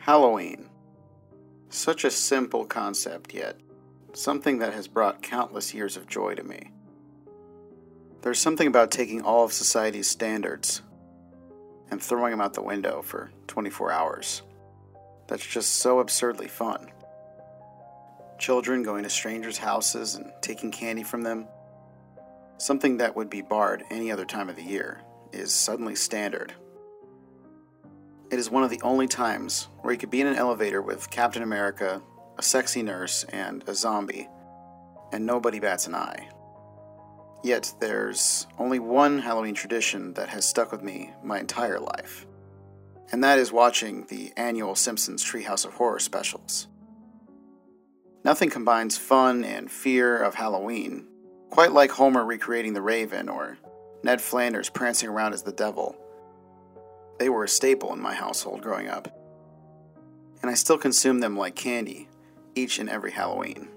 Halloween. Such a simple concept, yet something that has brought countless years of joy to me. There's something about taking all of society's standards and throwing them out the window for 24 hours that's just so absurdly fun. Children going to strangers' houses and taking candy from them, something that would be barred any other time of the year, is suddenly standard. It is one of the only times where you could be in an elevator with Captain America, a sexy nurse, and a zombie, and nobody bats an eye. Yet there's only one Halloween tradition that has stuck with me my entire life, and that is watching the annual Simpsons Treehouse of Horror specials. Nothing combines fun and fear of Halloween quite like Homer recreating the Raven or Ned Flanders prancing around as the devil they were a staple in my household growing up. And I still consume them like candy each and every Halloween.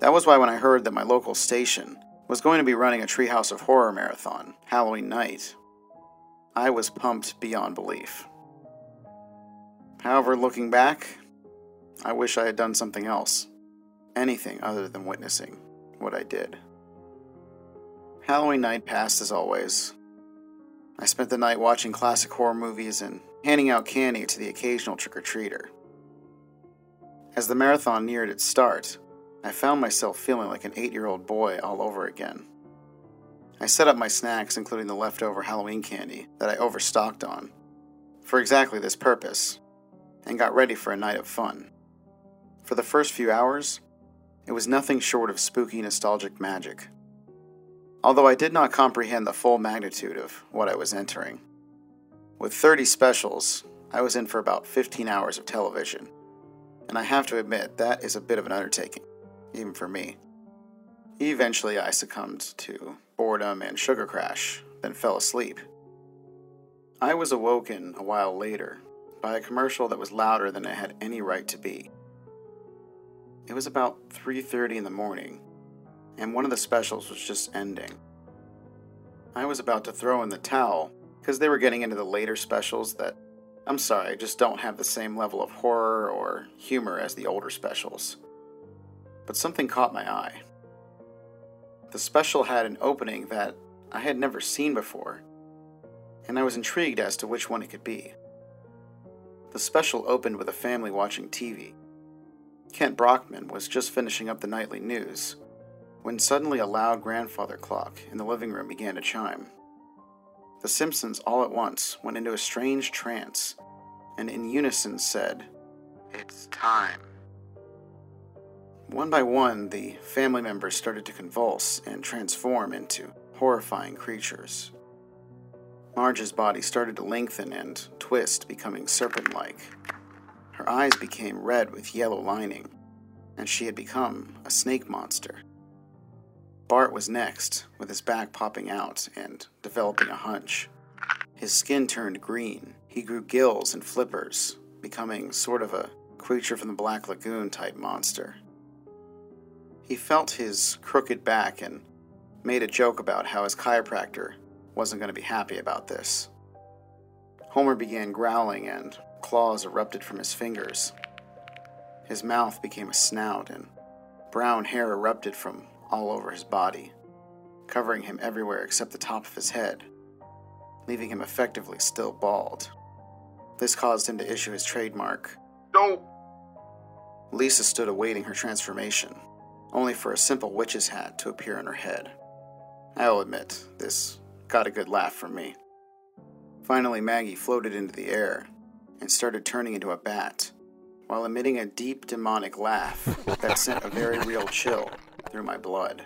That was why when I heard that my local station was going to be running a Treehouse of Horror marathon Halloween night, I was pumped beyond belief. However, looking back, I wish I had done something else. Anything other than witnessing what I did. Halloween night passed as always, I spent the night watching classic horror movies and handing out candy to the occasional trick or treater. As the marathon neared its start, I found myself feeling like an eight year old boy all over again. I set up my snacks, including the leftover Halloween candy that I overstocked on, for exactly this purpose, and got ready for a night of fun. For the first few hours, it was nothing short of spooky nostalgic magic although I did not comprehend the full magnitude of what I was entering. With 30 specials, I was in for about 15 hours of television, and I have to admit that is a bit of an undertaking, even for me. Eventually, I succumbed to boredom and sugar crash, then fell asleep. I was awoken a while later by a commercial that was louder than it had any right to be. It was about 3:30 in the morning, and one of the specials was just ending. I was about to throw in the towel because they were getting into the later specials that, I'm sorry, just don't have the same level of horror or humor as the older specials. But something caught my eye. The special had an opening that I had never seen before, and I was intrigued as to which one it could be. The special opened with a family watching TV. Kent Brockman was just finishing up the nightly news when suddenly a loud grandfather clock in the living room began to chime. The Simpsons all at once went into a strange trance and in unison said, It's time. One by one, the family members started to convulse and transform into horrifying creatures. Marge's body started to lengthen and twist, becoming serpent like. Her eyes became red with yellow lining, and she had become a snake monster. Bart was next, with his back popping out and developing a hunch. His skin turned green. He grew gills and flippers, becoming sort of a creature from the Black Lagoon type monster. He felt his crooked back and made a joke about how his chiropractor wasn't going to be happy about this. Homer began growling and claws erupted from his fingers. His mouth became a snout and brown hair erupted from all over his body, covering him everywhere except the top of his head, leaving him effectively still bald. This caused him to issue his trademark. No! Lisa stood awaiting her transformation, only for a simple witch's hat to appear on her head. I'll admit, this got a good laugh from me. Finally, Maggie floated into the air and started turning into a bat, while emitting a deep demonic laugh that sent a very real chill through my blood.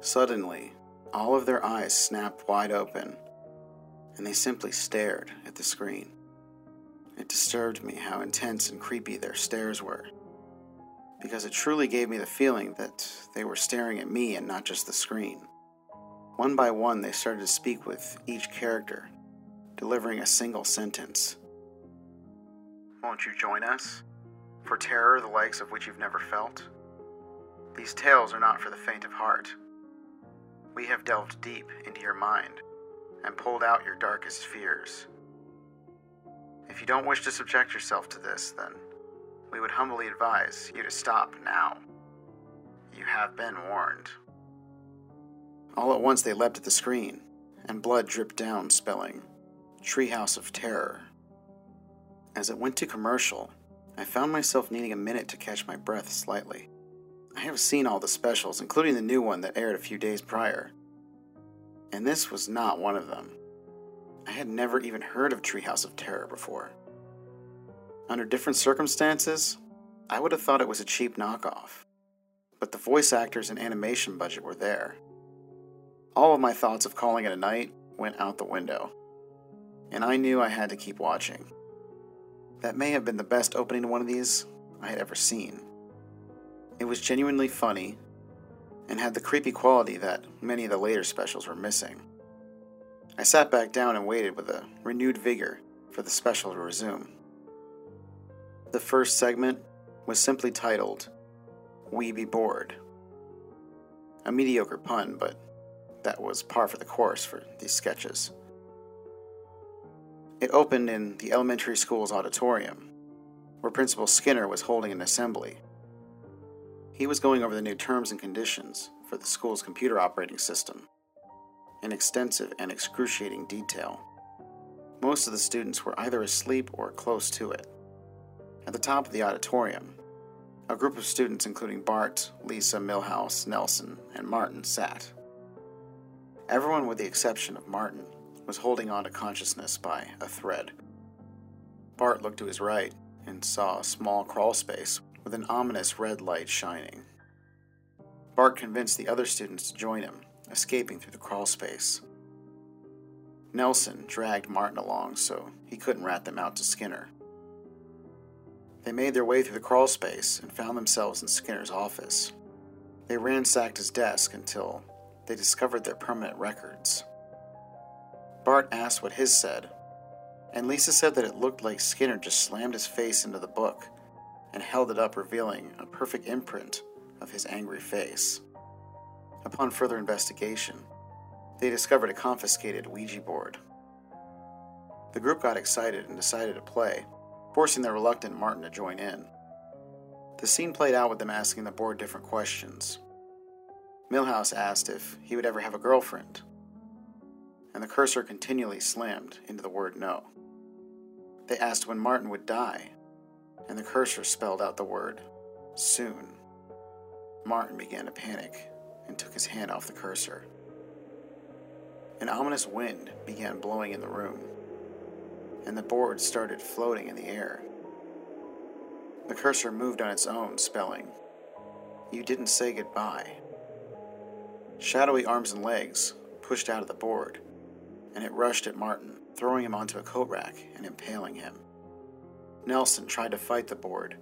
Suddenly, all of their eyes snapped wide open, and they simply stared at the screen. It disturbed me how intense and creepy their stares were, because it truly gave me the feeling that they were staring at me and not just the screen. One by one, they started to speak with each character, delivering a single sentence. Won't you join us? For terror the likes of which you've never felt? These tales are not for the faint of heart. We have delved deep into your mind and pulled out your darkest fears. If you don't wish to subject yourself to this, then we would humbly advise you to stop now. You have been warned. All at once they leapt at the screen, and blood dripped down, spelling Treehouse of Terror. As it went to commercial, I found myself needing a minute to catch my breath slightly. I have seen all the specials, including the new one that aired a few days prior, and this was not one of them. I had never even heard of Treehouse of Terror before. Under different circumstances, I would have thought it was a cheap knockoff, but the voice actors and animation budget were there. All of my thoughts of calling it a night went out the window, and I knew I had to keep watching. That may have been the best opening to one of these I had ever seen. It was genuinely funny and had the creepy quality that many of the later specials were missing. I sat back down and waited with a renewed vigor for the special to resume. The first segment was simply titled, We Be Bored. A mediocre pun, but that was par for the course for these sketches. It opened in the elementary school's auditorium, where Principal Skinner was holding an assembly. He was going over the new terms and conditions for the school's computer operating system in extensive and excruciating detail. Most of the students were either asleep or close to it. At the top of the auditorium, a group of students, including Bart, Lisa, Milhouse, Nelson, and Martin, sat. Everyone, with the exception of Martin, was holding on to consciousness by a thread. Bart looked to his right and saw a small crawl space with an ominous red light shining. Bart convinced the other students to join him, escaping through the crawl space. Nelson dragged Martin along so he couldn't rat them out to Skinner. They made their way through the crawl space and found themselves in Skinner's office. They ransacked his desk until they discovered their permanent records. Bart asked what his said, and Lisa said that it looked like Skinner just slammed his face into the book and held it up, revealing a perfect imprint of his angry face. Upon further investigation, they discovered a confiscated Ouija board. The group got excited and decided to play, forcing the reluctant Martin to join in. The scene played out with them asking the board different questions. Milhouse asked if he would ever have a girlfriend, and the cursor continually slammed into the word no. They asked when Martin would die, and the cursor spelled out the word soon. Martin began to panic and took his hand off the cursor. An ominous wind began blowing in the room, and the board started floating in the air. The cursor moved on its own, spelling, You didn't say goodbye. Shadowy arms and legs pushed out of the board, and it rushed at Martin, throwing him onto a coat rack and impaling him. Nelson tried to fight the board,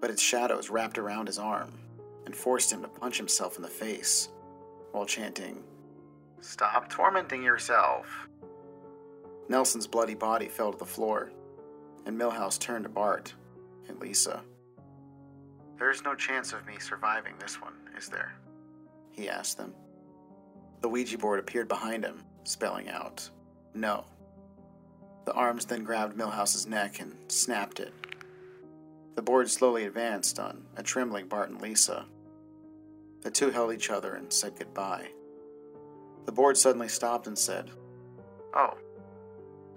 but its shadows wrapped around his arm and forced him to punch himself in the face while chanting, Stop tormenting yourself. Nelson's bloody body fell to the floor, and Milhouse turned to Bart and Lisa. There's no chance of me surviving this one, is there? He asked them. The Ouija board appeared behind him, spelling out, No. The arms then grabbed Milhouse's neck and snapped it. The board slowly advanced on a trembling Bart and Lisa. The two held each other and said goodbye. The board suddenly stopped and said, Oh,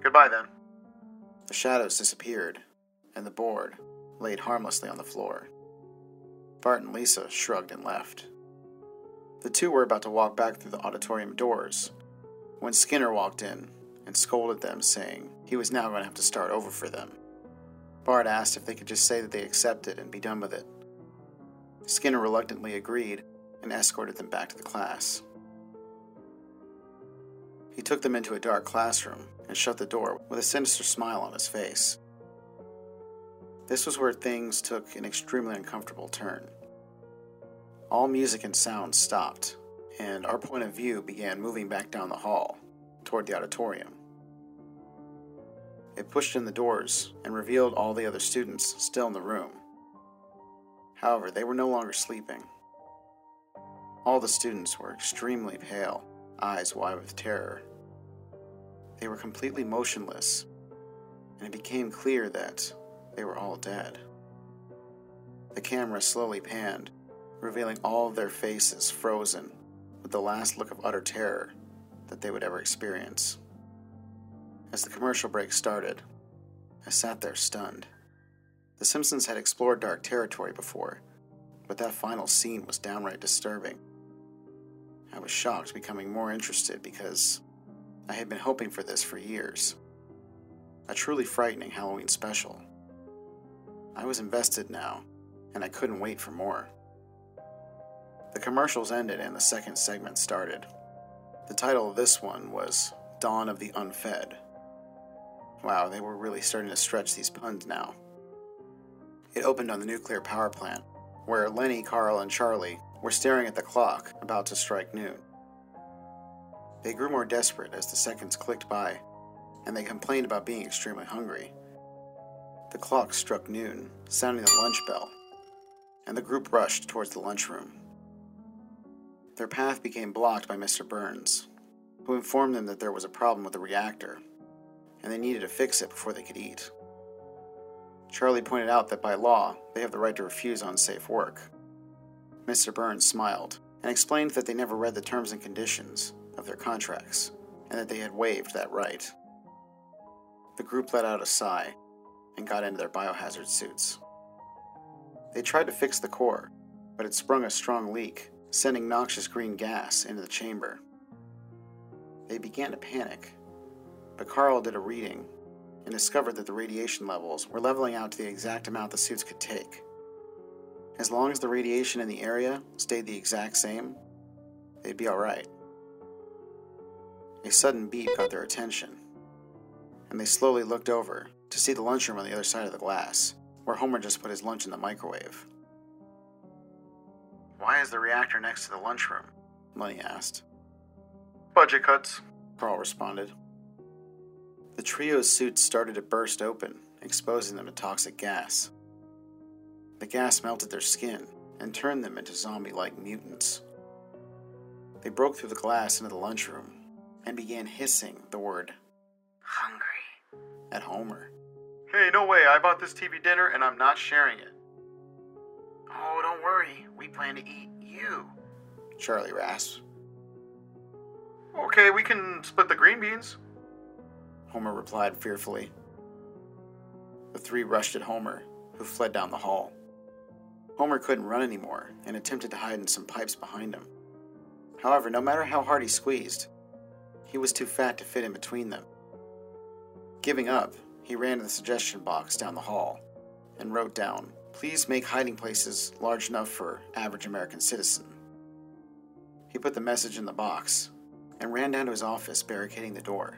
goodbye then. The shadows disappeared, and the board laid harmlessly on the floor. Bart and Lisa shrugged and left. The two were about to walk back through the auditorium doors when Skinner walked in and scolded them, saying he was now going to have to start over for them. Bart asked if they could just say that they accepted and be done with it. Skinner reluctantly agreed and escorted them back to the class. He took them into a dark classroom and shut the door with a sinister smile on his face. This was where things took an extremely uncomfortable turn. All music and sound stopped, and our point of view began moving back down the hall toward the auditorium. It pushed in the doors and revealed all the other students still in the room. However, they were no longer sleeping. All the students were extremely pale, eyes wide with terror. They were completely motionless, and it became clear that they were all dead. The camera slowly panned, revealing all of their faces frozen with the last look of utter terror that they would ever experience. As the commercial break started, I sat there stunned. The Simpsons had explored dark territory before, but that final scene was downright disturbing. I was shocked, becoming more interested because I had been hoping for this for years. A truly frightening Halloween special. I was invested now, and I couldn't wait for more. The commercials ended and the second segment started. The title of this one was Dawn of the Unfed. Wow, they were really starting to stretch these puns now. It opened on the nuclear power plant, where Lenny, Carl, and Charlie were staring at the clock about to strike noon. They grew more desperate as the seconds clicked by, and they complained about being extremely hungry. The clock struck noon, sounding the lunch bell, and the group rushed towards the lunchroom. Their path became blocked by Mr. Burns, who informed them that there was a problem with the reactor, and they needed to fix it before they could eat. Charlie pointed out that by law, they have the right to refuse unsafe work. Mr. Burns smiled and explained that they never read the terms and conditions of their contracts and that they had waived that right. The group let out a sigh and got into their biohazard suits. They tried to fix the core, but it sprung a strong leak, sending noxious green gas into the chamber. They began to panic, but Carl did a reading and discovered that the radiation levels were leveling out to the exact amount the suits could take. As long as the radiation in the area stayed the exact same, they'd be alright. A sudden beep got their attention, and they slowly looked over to see the lunchroom on the other side of the glass, where Homer just put his lunch in the microwave. Why is the reactor next to the lunchroom? Lenny asked. Budget cuts, Carl responded. The trio's suits started to burst open, exposing them to toxic gas. The gas melted their skin and turned them into zombie like mutants. They broke through the glass into the lunchroom and began hissing the word hungry at Homer. Hey, no way, I bought this TV dinner and I'm not sharing it. Oh, don't worry, we plan to eat you, Charlie rasped. Okay, we can split the green beans. Homer replied fearfully. The three rushed at Homer, who fled down the hall. Homer couldn't run anymore and attempted to hide in some pipes behind him. However, no matter how hard he squeezed, he was too fat to fit in between them. Giving up, he ran to the suggestion box down the hall and wrote down, Please make hiding places large enough for average American citizen. He put the message in the box and ran down to his office, barricading the door.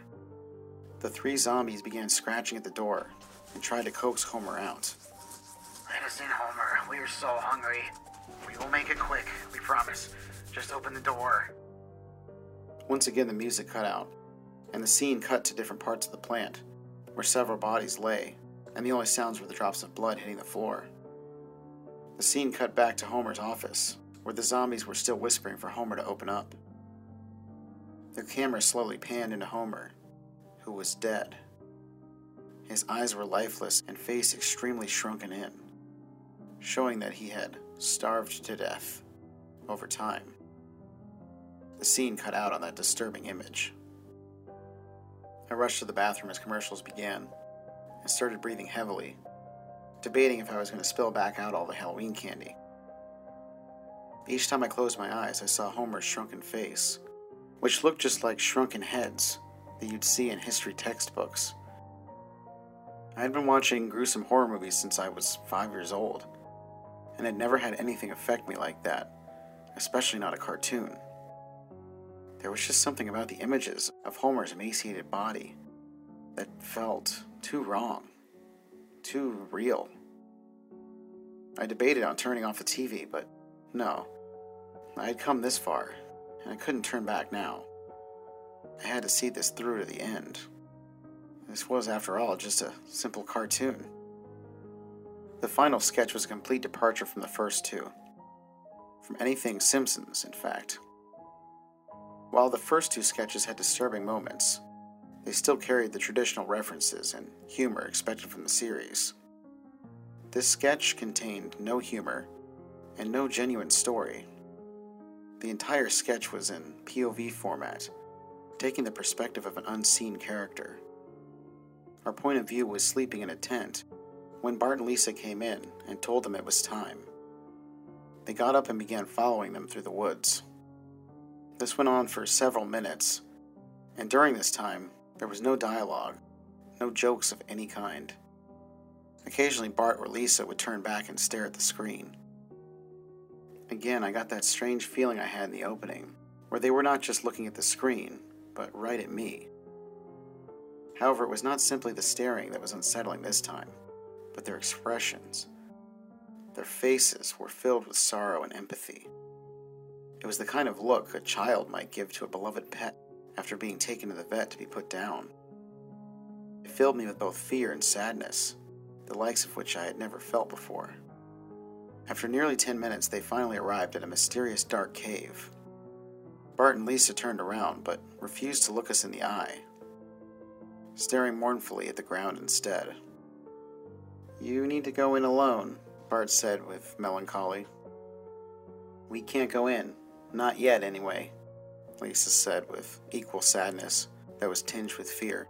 The three zombies began scratching at the door and tried to coax Homer out. Let us in, Homer. We are so hungry. We will make it quick, we promise. Just open the door. Once again, the music cut out, and the scene cut to different parts of the plant, where several bodies lay, and the only sounds were the drops of blood hitting the floor. The scene cut back to Homer's office, where the zombies were still whispering for Homer to open up. The camera slowly panned into Homer, who was dead. His eyes were lifeless and face extremely shrunken in, showing that he had starved to death over time. The scene cut out on that disturbing image. I rushed to the bathroom as commercials began and started breathing heavily, debating if I was going to spill back out all the Halloween candy. Each time I closed my eyes, I saw Homer's shrunken face, which looked just like shrunken heads that you'd see in history textbooks. I had been watching gruesome horror movies since I was five years old, and had never had anything affect me like that, especially not a cartoon. There was just something about the images of Homer's emaciated body that felt too wrong, too real. I debated on turning off the TV, but no. I had come this far, and I couldn't turn back now. I had to see this through to the end. This was, after all, just a simple cartoon. The final sketch was a complete departure from the first two. From anything Simpsons, in fact. While the first two sketches had disturbing moments, they still carried the traditional references and humor expected from the series. This sketch contained no humor and no genuine story. The entire sketch was in POV format, taking the perspective of an unseen character. Our point of view was sleeping in a tent when Bart and Lisa came in and told them it was time. They got up and began following them through the woods. This went on for several minutes, and during this time, there was no dialogue, no jokes of any kind. Occasionally, Bart or Lisa would turn back and stare at the screen. Again, I got that strange feeling I had in the opening, where they were not just looking at the screen, but right at me. However, it was not simply the staring that was unsettling this time, but their expressions. Their faces were filled with sorrow and empathy. It was the kind of look a child might give to a beloved pet after being taken to the vet to be put down. It filled me with both fear and sadness, the likes of which I had never felt before. After nearly 10 minutes, they finally arrived at a mysterious dark cave. Bart and Lisa turned around, but refused to look us in the eye, staring mournfully at the ground instead. You need to go in alone, Bart said with melancholy. We can't go in. Not yet, anyway, Lisa said with equal sadness that was tinged with fear.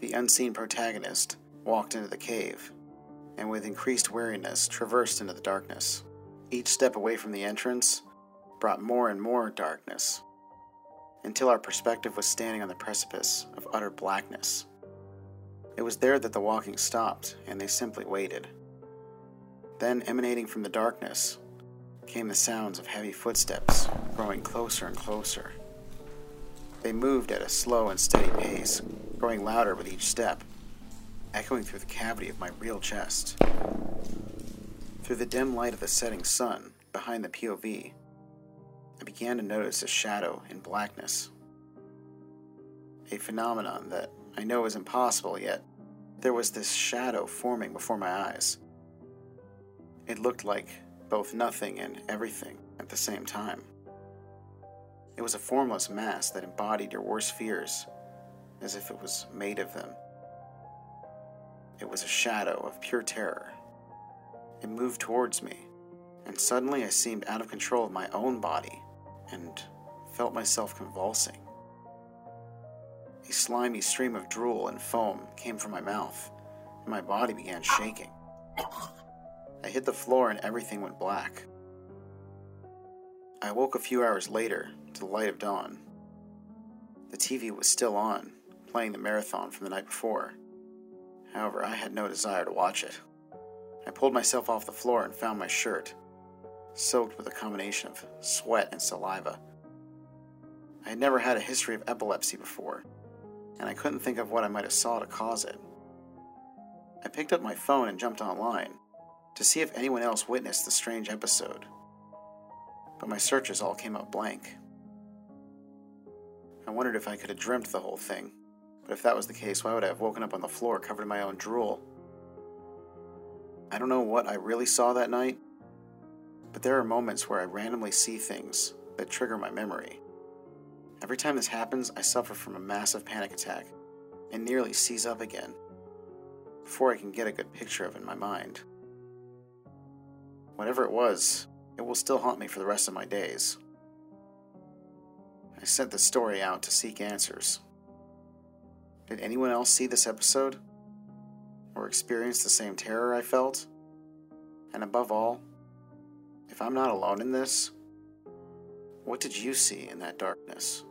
The unseen protagonist walked into the cave and with increased wariness traversed into the darkness. Each step away from the entrance brought more and more darkness until our perspective was standing on the precipice of utter blackness. It was there that the walking stopped, and they simply waited. Then, emanating from the darkness, came the sounds of heavy footsteps, growing closer and closer. They moved at a slow and steady pace, growing louder with each step, echoing through the cavity of my real chest. Through the dim light of the setting sun, behind the POV, I began to notice a shadow in blackness. A phenomenon that I know is impossible, yet there was this shadow forming before my eyes. It looked like both nothing and everything at the same time. It was a formless mass that embodied your worst fears, as if it was made of them. It was a shadow of pure terror. It moved towards me, and suddenly I seemed out of control of my own body and felt myself convulsing. A slimy stream of drool and foam came from my mouth, and my body began shaking. I hit the floor and everything went black. I woke a few hours later to the light of dawn. The TV was still on, playing the marathon from the night before. However, I had no desire to watch it. I pulled myself off the floor and found my shirt, soaked with a combination of sweat and saliva. I had never had a history of epilepsy before, and I couldn't think of what I might have saw to cause it. I picked up my phone and jumped online, to see if anyone else witnessed the strange episode. But my searches all came up blank. I wondered if I could have dreamt the whole thing, but if that was the case, why would I have woken up on the floor covered in my own drool? I don't know what I really saw that night, but there are moments where I randomly see things that trigger my memory. Every time this happens, I suffer from a massive panic attack and nearly seize up again before I can get a good picture of it in my mind. Whatever it was, it will still haunt me for the rest of my days. I sent the story out to seek answers. Did anyone else see this episode? Or experience the same terror I felt? And above all, if I'm not alone in this, what did you see in that darkness?